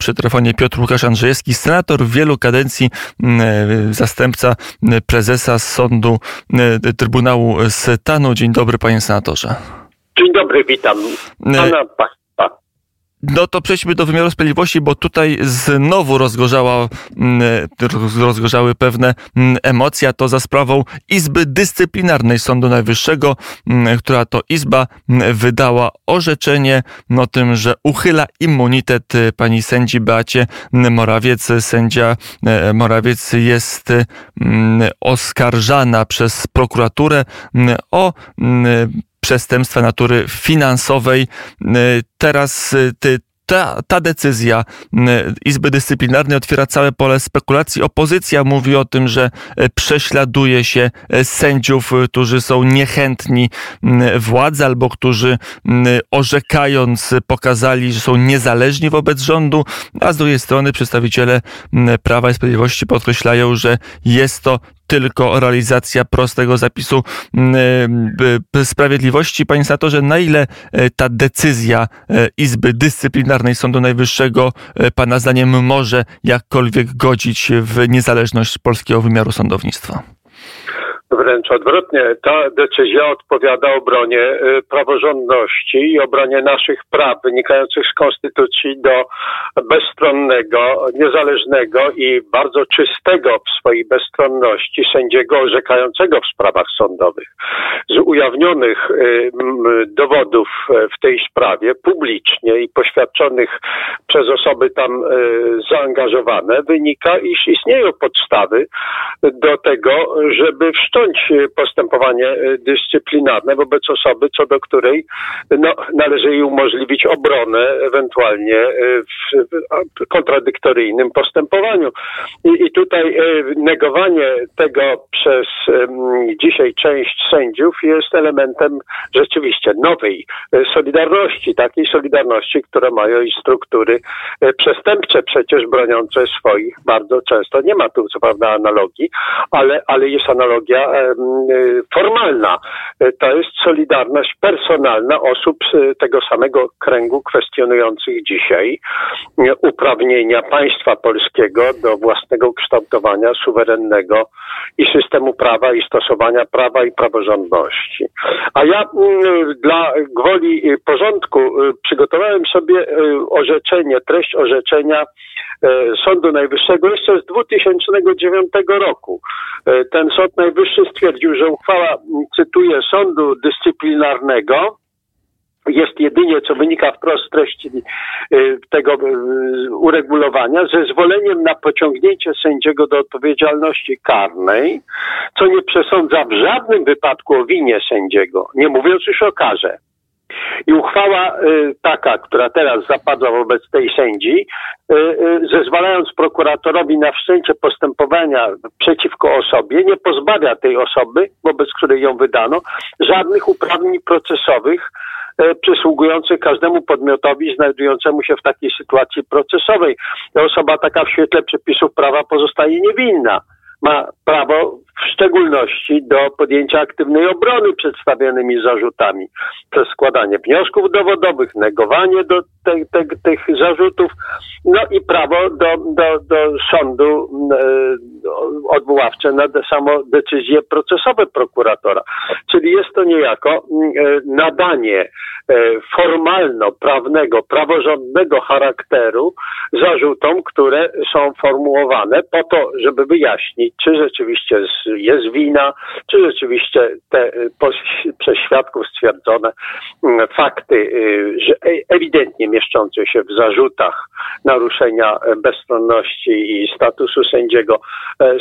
przy telefonie Piotr Łukasz Andrzejewski, senator w wielu kadencji, zastępca prezesa sądu Trybunału Stanu. Dzień dobry, panie senatorze. Dzień dobry, witam pana, no to przejdźmy do wymiaru sprawiedliwości, bo tutaj znowu rozgorzała, mm, rozgorzały pewne mm, emocje, a to za sprawą Izby Dyscyplinarnej Sądu Najwyższego, mm, która to Izba wydała orzeczenie o tym, że uchyla immunitet y, pani sędzi Beacie Morawiec. Sędzia y, Morawiec jest oskarżana przez prokuraturę o przestępstwa natury finansowej. Teraz ty, ta, ta decyzja Izby Dyscyplinarnej otwiera całe pole spekulacji. Opozycja mówi o tym, że prześladuje się sędziów, którzy są niechętni władzy albo którzy orzekając pokazali, że są niezależni wobec rządu, a z drugiej strony przedstawiciele Prawa i Sprawiedliwości podkreślają, że jest to tylko realizacja prostego zapisu mm, e, sprawiedliwości. Panie senatorze, na ile e, ta decyzja e, Izby Dyscyplinarnej Sądu Najwyższego Pana zdaniem może jakkolwiek godzić w niezależność polskiego wymiaru sądownictwa? Wręcz odwrotnie, ta decyzja odpowiada obronie y, praworządności i obronie naszych praw wynikających z konstytucji do bezstronnego, niezależnego i bardzo czystego w swojej bezstronności sędziego orzekającego w sprawach sądowych. Z ujawnionych y, dowodów w tej sprawie publicznie i poświadczonych przez osoby tam y, zaangażowane wynika, iż istnieją podstawy do tego, żeby wszcząć wszcząć e, postępowanie e, dyscyplinarne wobec osoby, co do której no, należy jej umożliwić obronę ewentualnie e, w kontradyktoryjnym postępowaniu. I, i tutaj negowanie tego przez dzisiaj część sędziów jest elementem rzeczywiście nowej solidarności, takiej solidarności, która mają i struktury przestępcze przecież broniące swoich bardzo często. Nie ma tu co prawda analogii, ale, ale jest analogia formalna. To jest solidarność personalna osób z tego samego kręgu kwestionujących dzisiaj uprawnienia państwa polskiego do własnego kształtowania suwerennego i systemu prawa i stosowania prawa i praworządności. A ja mm, dla gwoli porządku y, przygotowałem sobie y, orzeczenie, treść orzeczenia Sądu Najwyższego jeszcze z 2009 roku. Ten Sąd Najwyższy stwierdził, że uchwała, cytuję, sądu dyscyplinarnego jest jedynie, co wynika wprost z treści y, tego y, uregulowania, zezwoleniem na pociągnięcie sędziego do odpowiedzialności karnej, co nie przesądza w żadnym wypadku o winie sędziego, nie mówiąc już o karze. I uchwała y, taka, która teraz zapadła wobec tej sędzi, y, y, zezwalając prokuratorowi na wszczęcie postępowania przeciwko osobie, nie pozbawia tej osoby, wobec której ją wydano, żadnych uprawnień procesowych przysługujących każdemu podmiotowi znajdującemu się w takiej sytuacji procesowej. Osoba taka w świetle przepisów prawa pozostaje niewinna ma prawo w szczególności do podjęcia aktywnej obrony przedstawionymi zarzutami. Przez składanie wniosków dowodowych, negowanie do te, te, tych zarzutów, no i prawo do, do, do sądu e, odwoławcze na samo decyzje procesowe prokuratora. Czyli jest to niejako e, nadanie e, formalno-prawnego, praworządnego charakteru zarzutom, które są formułowane po to, żeby wyjaśnić, czy rzeczywiście jest wina, czy rzeczywiście te przez świadków stwierdzone fakty, że ewidentnie mieszczące się w zarzutach naruszenia bezstronności i statusu sędziego e,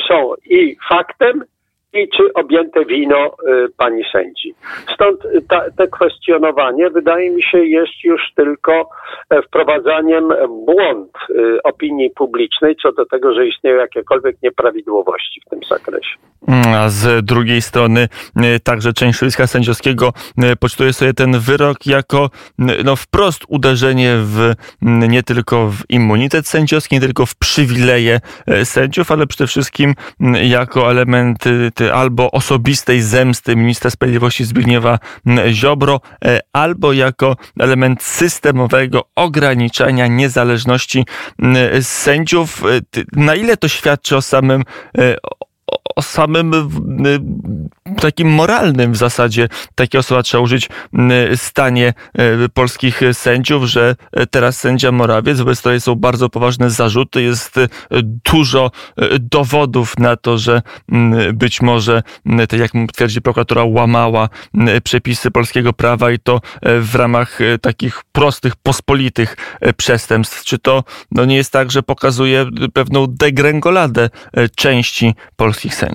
są i faktem, i czy objęte wino e, pani sędzi. Stąd ta, te kwestionowanie wydaje mi się jest już tylko e, wprowadzaniem błąd opinii publicznej co do tego, że istnieją jakiekolwiek nieprawidłowości w tym zakresie. A z drugiej strony także część środowiska sędziowskiego poczytuje sobie ten wyrok jako no, wprost uderzenie w nie tylko w immunitet sędziowski, nie tylko w przywileje sędziów, ale przede wszystkim jako element albo osobistej zemsty ministra sprawiedliwości Zbigniewa Ziobro, albo jako element systemowego ograniczania niezależności sędziów. Na ile to świadczy o samym o samym takim moralnym w zasadzie takie osoba trzeba użyć stanie e, polskich sędziów, że teraz sędzia Morawiec, wobec której są bardzo poważne zarzuty, jest dużo dowodów na to, że być może, tak jak twierdzi prokuratura, łamała przepisy polskiego prawa i to w ramach takich prostych, pospolitych przestępstw. Czy to no, nie jest tak, że pokazuje pewną degrengoladę części polskich sędziów?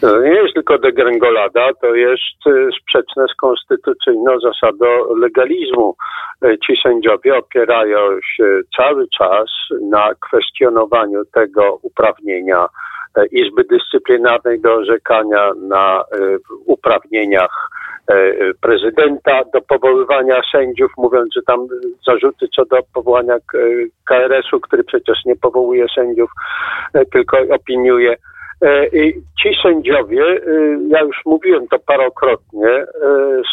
To nie jest tylko degrengolada, to jest y, sprzeczne z konstytucyjną zasadą legalizmu. Y, ci sędziowie opierają się cały czas na kwestionowaniu tego uprawnienia y, Izby Dyscyplinarnej do orzekania na uprawnieniach prezydenta do powoływania sędziów, mówiąc, że tam zarzuty co do powołania KRS-u, który przecież nie powołuje sędziów, tylko opiniuje E, ci sędziowie, e, ja już mówiłem to parokrotnie, e,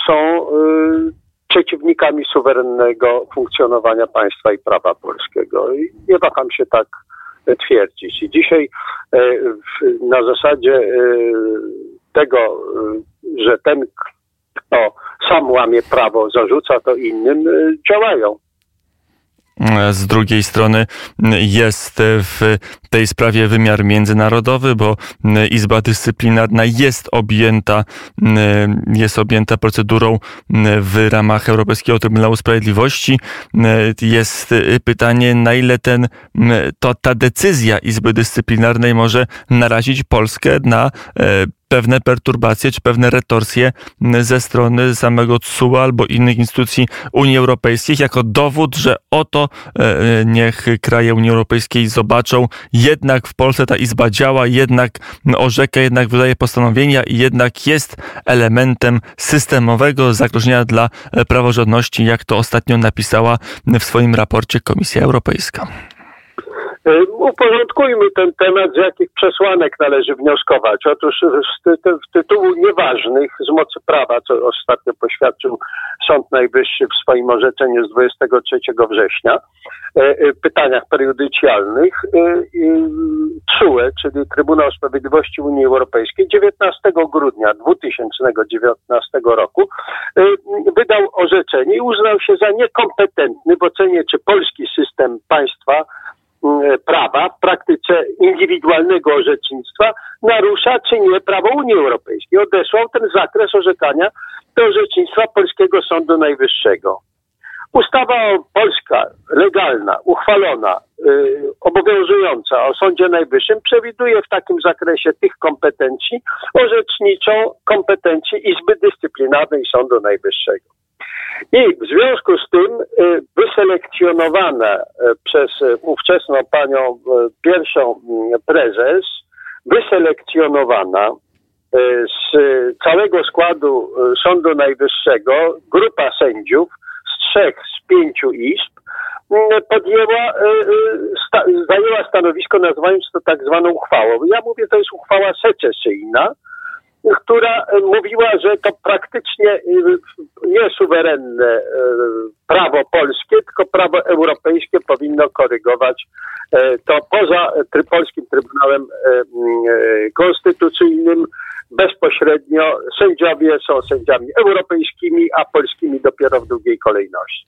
są przeciwnikami suwerennego funkcjonowania państwa i prawa polskiego. I nie waham się tak twierdzić. I dzisiaj na zasadzie tego, że ten, kto sam łamie prawo, zarzuca to innym, działają. Z drugiej strony jest w tej sprawie wymiar międzynarodowy, bo Izba Dyscyplinarna jest objęta, jest objęta procedurą w ramach Europejskiego Trybunału Sprawiedliwości. Jest pytanie, na ile ten, to ta decyzja Izby Dyscyplinarnej może narazić Polskę na e, pewne perturbacje czy pewne retorsje ze strony samego TSUE albo innych instytucji Unii Europejskiej jako dowód, że oto e, e, niech kraje Unii Europejskiej zobaczą, jednak w Polsce ta izba działa, jednak orzeka, jednak wydaje postanowienia i jednak jest elementem systemowego zagrożenia dla e, praworządności, jak to ostatnio napisała w swoim raporcie Komisja Europejska. E, uporządkujmy ten temat, z jakich przesłanek należy wnioskować. Otóż z tytułu nieważnych z mocy prawa, co ostatnio poświadczył Sąd Najwyższy w swoim orzeczeniu z 23 września, e, e, pytaniach prejudycjalnych, TSUE, czyli Trybunał Sprawiedliwości Unii Europejskiej, 19 grudnia 2019 roku wydał orzeczenie i uznał się za niekompetentny w ocenie, czy polski system państwa prawa w praktyce indywidualnego orzecznictwa narusza czy nie prawo Unii Europejskiej. Odesłał ten zakres orzekania do orzecznictwa Polskiego Sądu Najwyższego. Ustawa polska, legalna, uchwalona, yy, obowiązująca o Sądzie Najwyższym przewiduje w takim zakresie tych kompetencji orzeczniczą kompetencję Izby Dyscyplinarnej Sądu Najwyższego. I w związku z tym y, wyselekcjonowana y, przez ówczesną panią y, pierwszą prezes, wyselekcjonowana z całego składu Sądu Najwyższego grupa sędziów trzech z pięciu izb podjęła, zajęła stanowisko nazywając to tak zwaną uchwałą. Ja mówię, to jest uchwała secesyjna, która mówiła, że to praktycznie nie suwerenne prawo polskie, tylko prawo europejskie powinno korygować to poza polskim Trybunałem Konstytucyjnym bezpośrednio sędziowie są sędziami europejskimi, a polskimi dopiero w drugiej kolejności.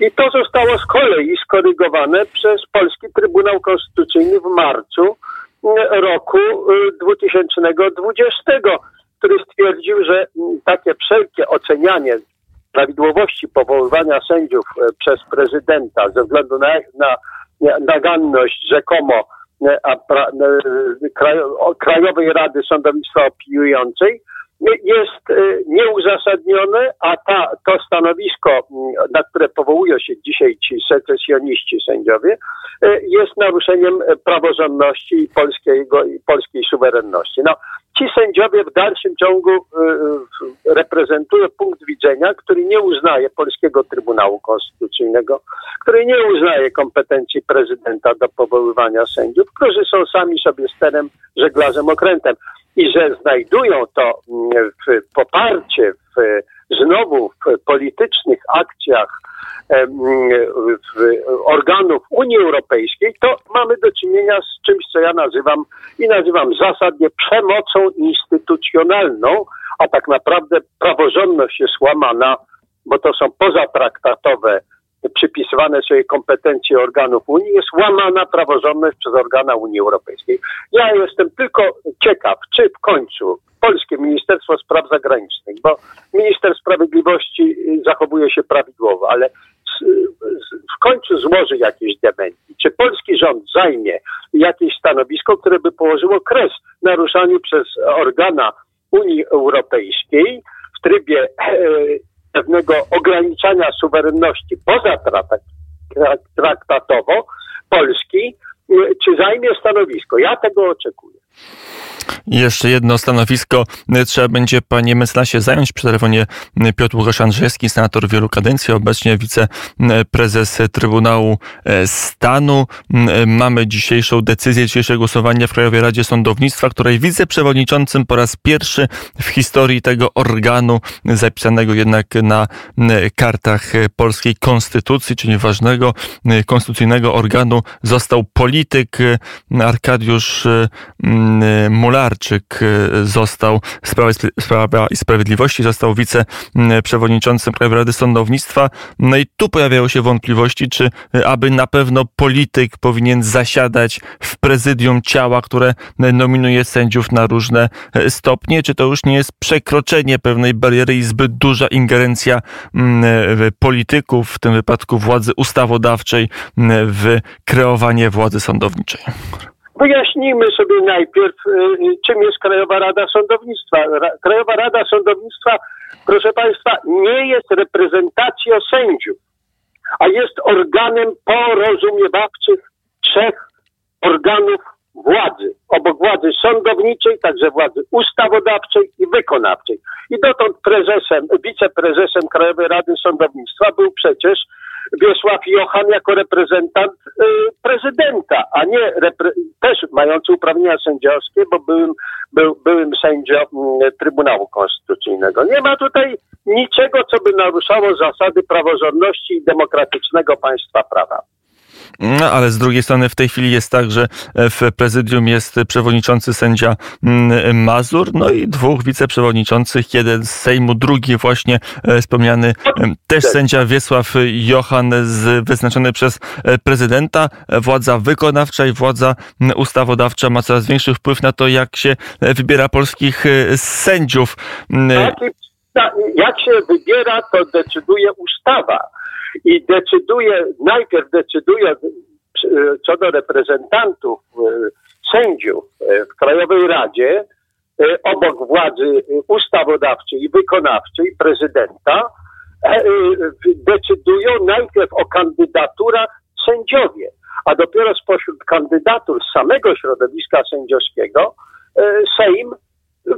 I to zostało z kolei skorygowane przez polski Trybunał Konstytucyjny w marcu roku 2020, y, który stwierdził, że mm, takie wszelkie ocenianie prawidłowości powoływania sędziów y, przez prezydenta ze względu na, na naganność rzekomo a pra, Krajowej Rady Sądownictwa Opiniującej jest y, nieuzasadnione, a ta, to stanowisko, mm, na które powołują się dzisiaj ci secesjoniści sędziowie, jest naruszeniem praworządności polskiego, i polskiej suwerenności. No, ci sędziowie w dalszym ciągu y, reprezentują punkt widzenia, który nie uznaje Polskiego Trybunału Konstytucyjnego, który nie uznaje kompetencji prezydenta do powoływania sędziów, którzy są sami sobie sterem, żeglarzem, okrętem. I że znajdują to mm, w poparcie w, znowu w politycznych akcjach organów Unii Europejskiej, to mamy do czynienia z czymś, co ja nazywam i nazywam zasadnie przemocą instytucjonalną, a tak naprawdę praworządność jest łamana, bo to są pozatraktatowe przypisywane sobie kompetencje organów Unii, jest łamana praworządność przez organa Unii Europejskiej. Ja jestem tylko ciekaw, czy w końcu polskie Ministerstwo Spraw Zagranicznych, bo minister sprawiedliwości zachowuje się prawidłowo, ale w końcu złoży jakieś dementi. Czy polski rząd zajmie jakieś stanowisko, które by położyło kres naruszaniu przez organa Unii Europejskiej w trybie e, pewnego ograniczania suwerenności poza traktatowo Polski, czy zajmie stanowisko. Ja tego oczekuję. Jeszcze jedno stanowisko trzeba będzie, panie mecenasie, zająć przy telefonie Piotr Łukasz Andrzejewski, senator wielu kadencji, obecnie wiceprezes Trybunału Stanu. Mamy dzisiejszą decyzję, dzisiejsze głosowanie w Krajowej Radzie Sądownictwa, której wiceprzewodniczącym po raz pierwszy w historii tego organu, zapisanego jednak na kartach polskiej konstytucji, czyli ważnego konstytucyjnego organu, został polityk Arkadiusz Mularczyk e, został Sprawa i Sprawiedliwości, został wiceprzewodniczącym Krajowej Rady Sądownictwa. No i tu pojawiają się wątpliwości, czy e, aby na pewno polityk powinien zasiadać w prezydium ciała, które nominuje sędziów na różne e, stopnie, czy to już nie jest przekroczenie pewnej bariery i zbyt duża ingerencja polityków, w tym wypadku władzy ustawodawczej, w kreowanie władzy sądowniczej? Wyjaśnijmy sobie najpierw, y, y, czym jest Krajowa Rada Sądownictwa. Krajowa Rada Sądownictwa, proszę Państwa, nie jest reprezentacją sędziów, a jest organem porozumiewawczych trzech organów władzy. Obok władzy sądowniczej, także władzy ustawodawczej i wykonawczej. I dotąd prezesem, wiceprezesem Krajowej Rady Sądownictwa był przecież Wiesław Jocham jako reprezentant y, prezydenta, a nie repre też mający uprawnienia sędziowskie, bo byłym, był, byłym sędzią y, Trybunału Konstytucyjnego. Nie ma tutaj niczego, co by naruszało zasady praworządności i demokratycznego państwa prawa. No, ale z drugiej strony w tej chwili jest tak, że w prezydium jest przewodniczący sędzia mm, Mazur, no i dwóch wiceprzewodniczących, jeden z Sejmu, drugi właśnie e, wspomniany też sędzia Wiesław Johan, wyznaczony przez e, prezydenta. Władza wykonawcza i władza ustawodawcza ma coraz większy wpływ na to, jak się e, wybiera polskich sędziów. Tak, jak się wybiera, to decyduje ustawa i decyduje, najpierw decyduje e, co do reprezentantów e, sędziów e, w Krajowej Radzie, obok władzy ustawodawczej i wykonawczej, prezydenta, decydują najpierw o kandydaturach sędziowie, a dopiero spośród kandydatur z samego środowiska sędziowskiego Sejm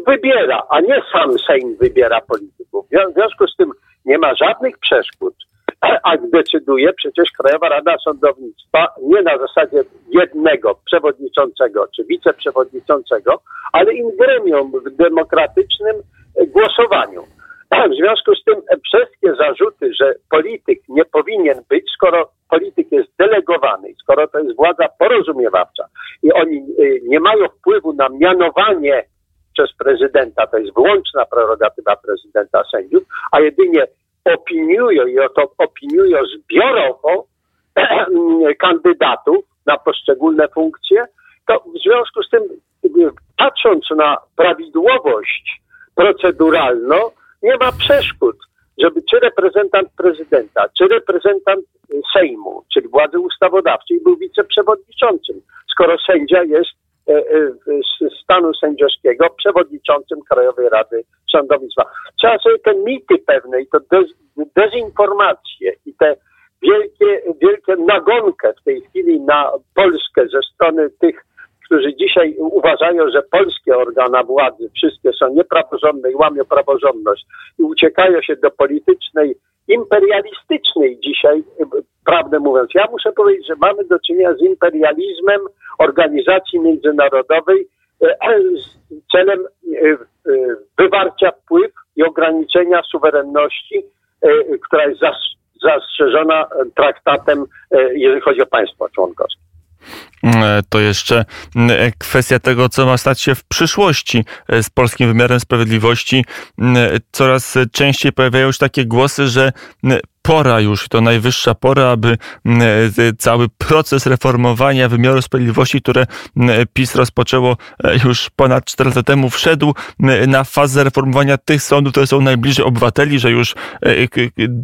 wybiera, a nie sam Sejm wybiera polityków. W związku z tym nie ma żadnych przeszkód a decyduje przecież Krajowa Rada Sądownictwa nie na zasadzie jednego przewodniczącego czy wiceprzewodniczącego, ale in gremium w demokratycznym głosowaniu. W związku z tym wszystkie zarzuty, że polityk nie powinien być, skoro polityk jest delegowany, skoro to jest władza porozumiewawcza i oni y, nie mają wpływu na mianowanie przez prezydenta, to jest wyłączna prerogatywa prezydenta sędziów, a jedynie opiniują i oto opiniują zbiorowo kandydatów na poszczególne funkcje, to w związku z tym, patrząc na prawidłowość proceduralną, nie ma przeszkód, żeby czy reprezentant prezydenta, czy reprezentant Sejmu, czyli władzy ustawodawczej był wiceprzewodniczącym, skoro sędzia jest stanu sędziowskiego przewodniczącym Krajowej Rady sądownictwa. Trzeba sobie te mity pewne i to dez, dezinformacje i te wielkie, wielkie nagonkę w tej chwili na Polskę ze strony tych, którzy dzisiaj uważają, że polskie organa władzy wszystkie są niepraworządne i łamią praworządność i uciekają się do politycznej, imperialistycznej dzisiaj, prawdę mówiąc. Ja muszę powiedzieć, że mamy do czynienia z imperializmem organizacji międzynarodowej e, z celem e, e, wywarcia wpływ i ograniczenia suwerenności, która jest zastrzeżona traktatem, jeżeli chodzi o państwa członkowskie. E, to jeszcze e, kwestia tego, co ma stać się w przyszłości e, z polskim wymiarem sprawiedliwości. Coraz częściej pojawiają się takie głosy, że pora już, to najwyższa pora, aby cały proces reformowania wymiaru sprawiedliwości, które PiS rozpoczęło już ponad 4 lata temu, wszedł na fazę reformowania tych sądów, które są najbliżej obywateli, że już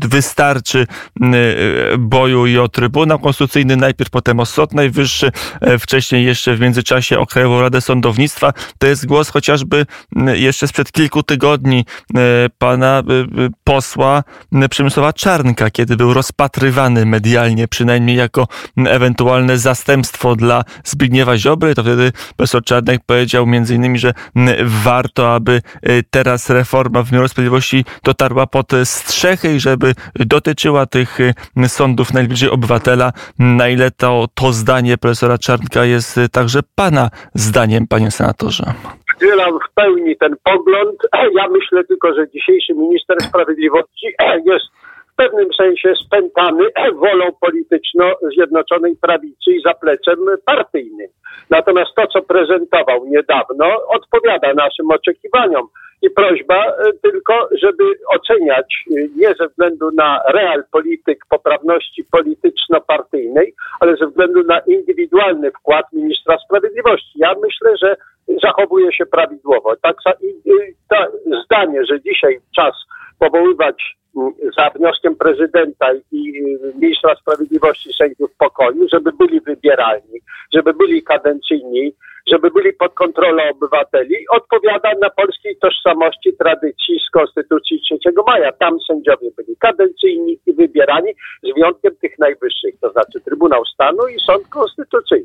wystarczy boju i o Trybunał Konstytucyjny, najpierw potem o Sąd Najwyższy, wcześniej jeszcze w międzyczasie o Krajową Radę Sądownictwa. To jest głos chociażby jeszcze sprzed kilku tygodni pana posła Przemysława Czarnka, kiedy był rozpatrywany medialnie, przynajmniej jako ewentualne zastępstwo dla Zbigniewa Ziobry, to wtedy profesor Czarnek powiedział między innymi, że warto, aby y, teraz reforma wymiaru sprawiedliwości dotarła pod strzechy i żeby dotyczyła tych y, sądów najbliżej obywatela. Na ile to, to zdanie profesora Czarnka jest także pana zdaniem, panie senatorze? Podzielam w pełni ten pogląd. Ja myślę tylko, że dzisiejszy minister sprawiedliwości jest w pewnym sensie spętany wolą polityczną Zjednoczonej Prawicy i zapleczem partyjnym. Natomiast to, co prezentował niedawno, odpowiada naszym oczekiwaniom. I prośba e, tylko, żeby oceniać e, nie ze względu na real polityk poprawności polityczno-partyjnej, ale ze względu na indywidualny wkład ministra sprawiedliwości. Ja myślę, że zachowuje się prawidłowo. Tak, to zdanie, że dzisiaj czas powoływać za wnioskiem prezydenta i ministra sprawiedliwości sędziów pokoju, żeby byli wybieralni, żeby byli kadencyjni, żeby byli pod kontrolą obywateli, odpowiada na polskiej tożsamości, tradycji z Konstytucji 3 maja. Tam sędziowie byli kadencyjni i wybierani, z wyjątkiem tych najwyższych, to znaczy Trybunał Stanu i Sąd Konstytucyjny.